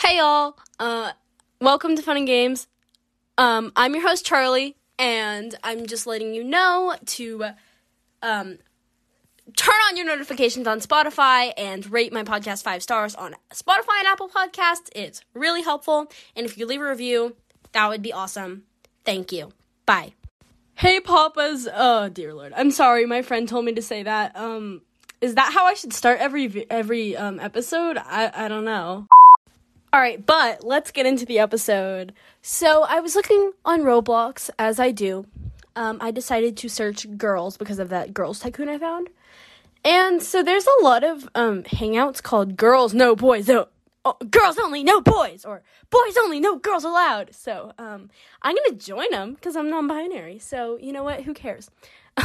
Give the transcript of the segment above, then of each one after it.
Hey y'all, uh, welcome to Fun and Games. Um, I'm your host Charlie, and I'm just letting you know to um, turn on your notifications on Spotify and rate my podcast five stars on Spotify and Apple Podcasts. It's really helpful, and if you leave a review, that would be awesome. Thank you. Bye. Hey Papas, oh dear lord, I'm sorry, my friend told me to say that. Um, is that how I should start every every um episode? I I don't know. All right, but let's get into the episode. So I was looking on Roblox, as I do. Um, I decided to search girls because of that girls tycoon I found, and so there's a lot of um hangouts called girls no boys no oh, girls only no boys or boys only no girls allowed. So um I'm gonna join them because I'm non-binary. So you know what? Who cares?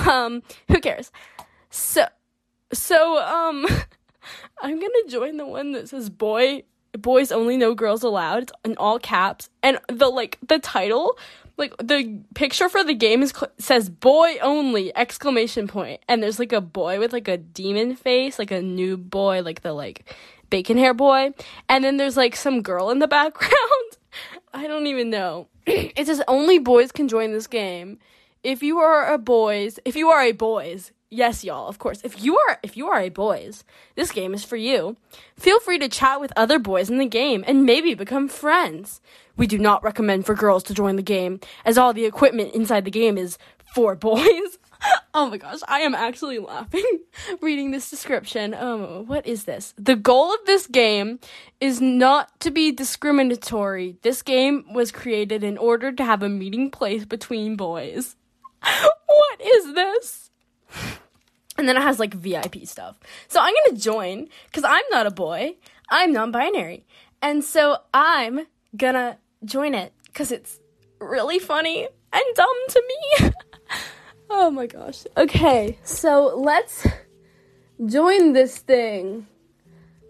Um, who cares? So so um I'm gonna join the one that says boy boys only no girls allowed it's in all caps. And the like the title like the picture for the game is cl- says boy only exclamation point. And there's like a boy with like a demon face like a new boy like the like bacon hair boy. And then there's like some girl in the background. I don't even know. It says only boys can join this game. If you are a boys if you are a boys yes y'all of course. If you are if you are a boys this game is for you. Feel free to chat with other boys in the game and maybe become friends. We do not recommend for girls to join the game as all the equipment inside the game is for boys. Oh my gosh i am actually laughing reading this description. Um what is this? The goal of this game is not to be discriminatory. This game was created in order to have a meeting place between boys. What is this and then it has like VIP stuff. So I'm gonna join because I'm not a boy. I'm non-binary, and so I'm gonna join it because it's really funny and dumb to me. oh my gosh. Okay, so let's join this thing.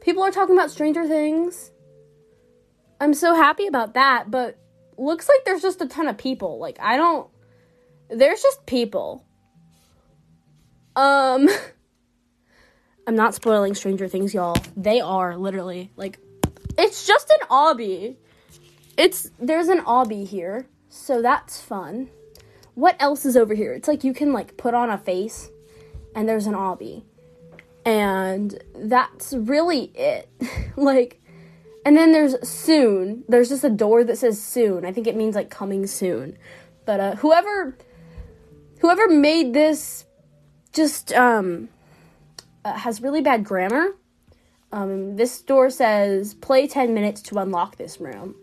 People are talking about Stranger Things. I'm so happy about that, but looks like there's just a ton of people. Like I don't. There's just people. Um, I'm not spoiling Stranger Things, y'all. They are literally like, it's just an obby. It's there's an obby here, so that's fun. What else is over here? It's like you can like put on a face, and there's an obby, and that's really it. like, and then there's soon. There's just a door that says soon. I think it means like coming soon. But uh, whoever, whoever made this just um, uh, has really bad grammar. Um, this door says play 10 minutes to unlock this room.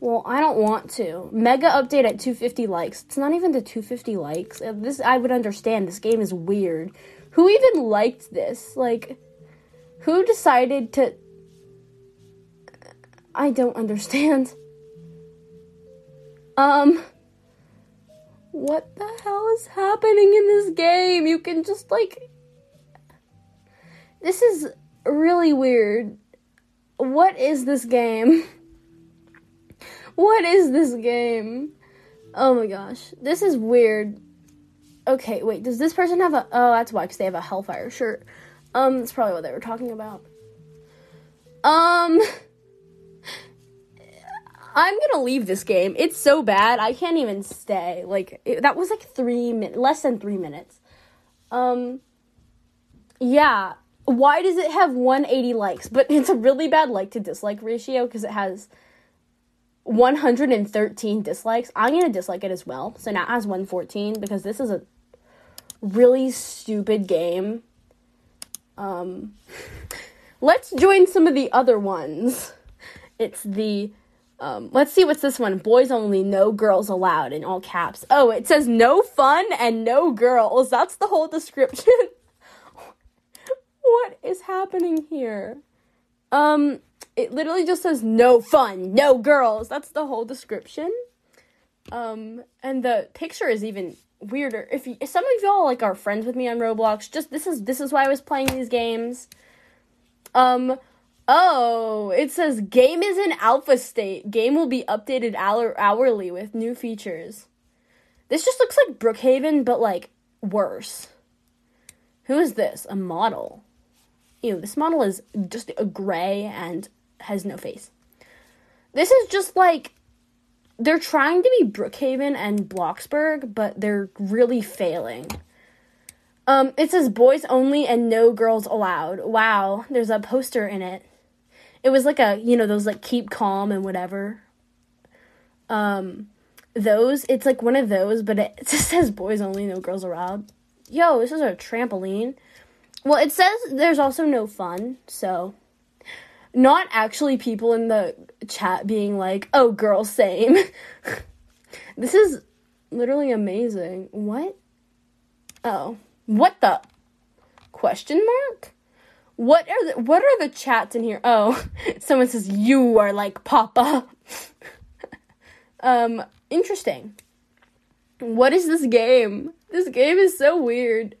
Well, I don't want to. Mega update at 250 likes. It's not even the 250 likes. Uh, This I would understand. This game is weird. Who even liked this? Like who decided to I don't understand. Um what the hell is happening in this game? You can just like. This is really weird. What is this game? What is this game? Oh my gosh. This is weird. Okay, wait, does this person have a. Oh, that's why, because they have a Hellfire shirt. Um, that's probably what they were talking about. Um. I'm gonna leave this game. It's so bad. I can't even stay. Like it, that was like three minutes, less than three minutes. Um, yeah. Why does it have 180 likes? But it's a really bad like to dislike ratio because it has 113 dislikes. I'm gonna dislike it as well. So now it has 114 because this is a really stupid game. Um, let's join some of the other ones. It's the um, let's see what's this one. Boys only, no girls allowed in all caps. Oh, it says no fun and no girls. That's the whole description. what is happening here? Um, it literally just says no fun, no girls. That's the whole description. Um, and the picture is even weirder. If, you, if some of y'all like are friends with me on Roblox, just this is this is why I was playing these games. Um, Oh, it says game is in alpha state. Game will be updated hour- hourly with new features. This just looks like Brookhaven, but like worse. Who is this? A model. Ew, this model is just a gray and has no face. This is just like they're trying to be Brookhaven and Bloxburg, but they're really failing. Um, it says boys only and no girls allowed. Wow, there's a poster in it. It was like a, you know, those like keep calm and whatever. Um, those, it's like one of those, but it, just says boys only, no girls allowed. Yo, this is a trampoline. Well, it says there's also no fun, so not actually people in the chat being like, "Oh, girl, same." this is literally amazing. What? Oh, what the question mark? What are the, what are the chats in here? Oh, someone says you are like Papa. um, interesting. What is this game? This game is so weird.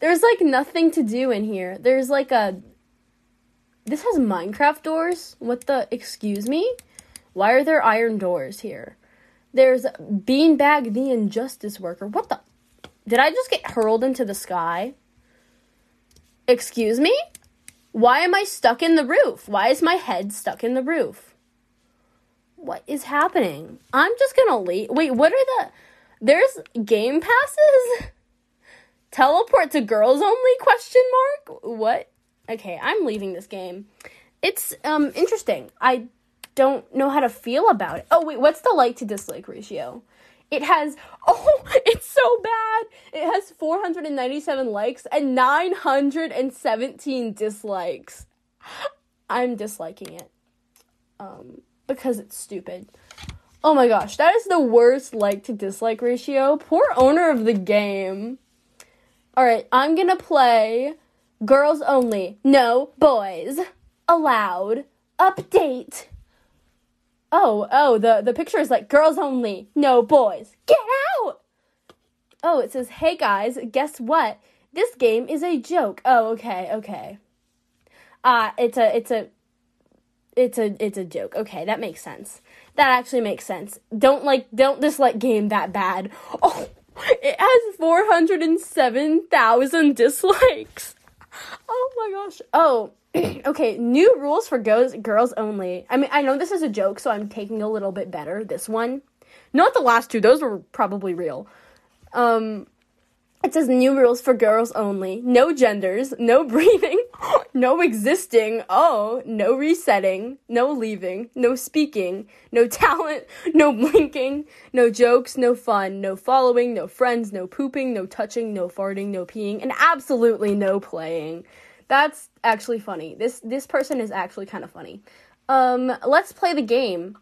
There's like nothing to do in here. There's like a this has Minecraft doors? What the excuse me? Why are there iron doors here? There's Beanbag the Injustice Worker. What the did I just get hurled into the sky? Excuse me? Why am I stuck in the roof? Why is my head stuck in the roof? What is happening? I'm just gonna leave. Wait, what are the. There's game passes? Teleport to girls only? Question mark? What? Okay, I'm leaving this game. It's um interesting. I don't know how to feel about it. Oh wait, what's the like to dislike ratio? It has oh, it's so bad. It has 497 likes and 917 dislikes. I'm disliking it. Um because it's stupid. Oh my gosh, that is the worst like to dislike ratio. Poor owner of the game. Alright, I'm gonna play Girls Only. No boys. Allowed. Update. Oh, oh, the, the picture is like girls only, no boys. Get out! Oh, it says, hey guys, guess what? This game is a joke. Oh, okay, okay. Uh, it's a, it's a, it's a, it's a joke. Okay, that makes sense. That actually makes sense. Don't like, don't dislike game that bad. Oh, it has 407,000 dislikes. Oh my gosh. Oh, okay. New rules for girls, girls only. I mean, I know this is a joke, so I'm taking a little bit better. This one, not the last two. Those were probably real. Um, it says new rules for girls only. No genders, no breathing, no existing. Oh, no resetting, no leaving, no speaking, no talent, no blinking, no jokes, no fun, no following, no friends, no pooping, no touching, no farting, no peeing, and absolutely no playing. That's actually funny. This this person is actually kind of funny. Um, let's play the game.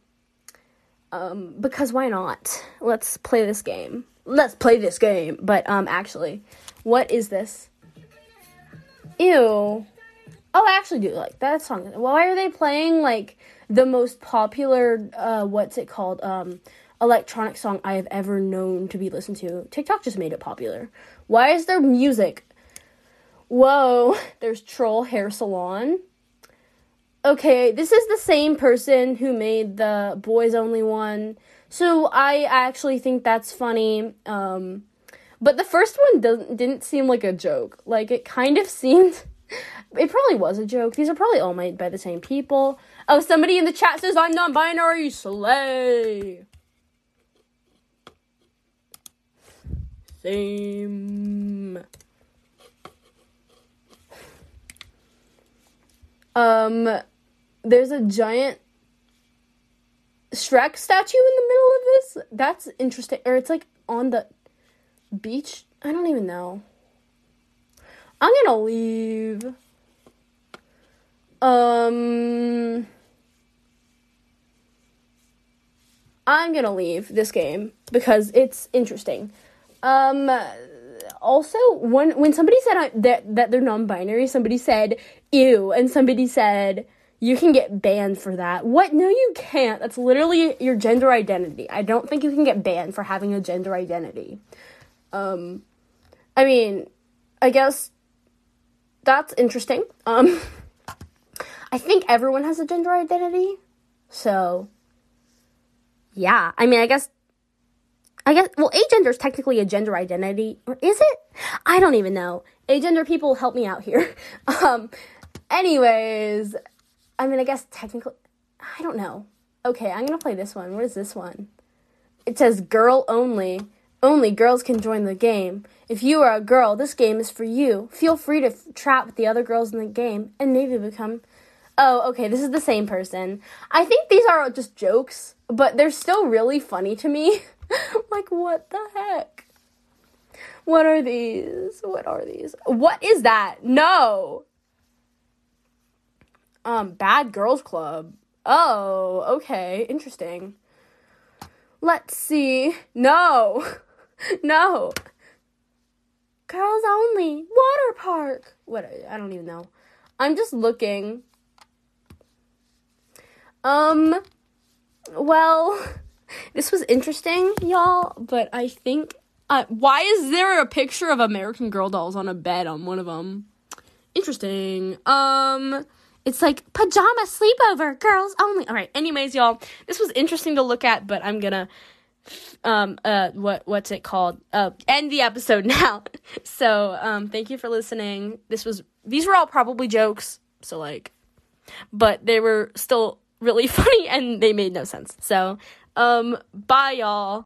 Um, because why not? Let's play this game let's play this game. But um, actually, what is this? Ew. Oh, I actually do like that song. Why are they playing like the most popular? Uh, what's it called? Um, electronic song I have ever known to be listened to. TikTok just made it popular. Why is there music? Whoa, there's Troll Hair Salon. Okay, this is the same person who made the boys only one. So I actually think that's funny. Um, but the first one doesn't didn't seem like a joke. Like it kind of seemed. It probably was a joke. These are probably all made by the same people. Oh, somebody in the chat says I'm non-binary. Slay. Same. Um, there's a giant Shrek statue in the middle of this? That's interesting. Or it's like on the beach? I don't even know. I'm gonna leave. Um. I'm gonna leave this game because it's interesting. Um. Also, when when somebody said I, that that they're non-binary, somebody said ew, and somebody said you can get banned for that. What? No, you can't. That's literally your gender identity. I don't think you can get banned for having a gender identity. Um, I mean, I guess that's interesting. Um, I think everyone has a gender identity. So, yeah. I mean, I guess, I guess, well, agender is technically a gender identity. Or is it? I don't even know. Agender people help me out here. um, anyways, I mean, I guess technically, I don't know. Okay, I'm gonna play this one. What is this one? It says girl only. Only girls can join the game. If you are a girl, this game is for you. Feel free to f- chat with the other girls in the game and maybe become. Oh, okay, this is the same person. I think these are just jokes, but they're still really funny to me. like, what the heck? What are these? What are these? What is that? No! Um, Bad Girls Club. Oh, okay, interesting. Let's see. No. no. Girls only. Water park. What I don't even know. I'm just looking. Um well, this was interesting, y'all, but I think uh, why is there a picture of American Girl dolls on a bed on one of them? Interesting. Um it's like pajama sleepover, girls only. All right. Anyways, y'all, this was interesting to look at, but I'm gonna um uh what what's it called uh end the episode now so um thank you for listening this was these were all probably jokes so like but they were still really funny and they made no sense so um bye y'all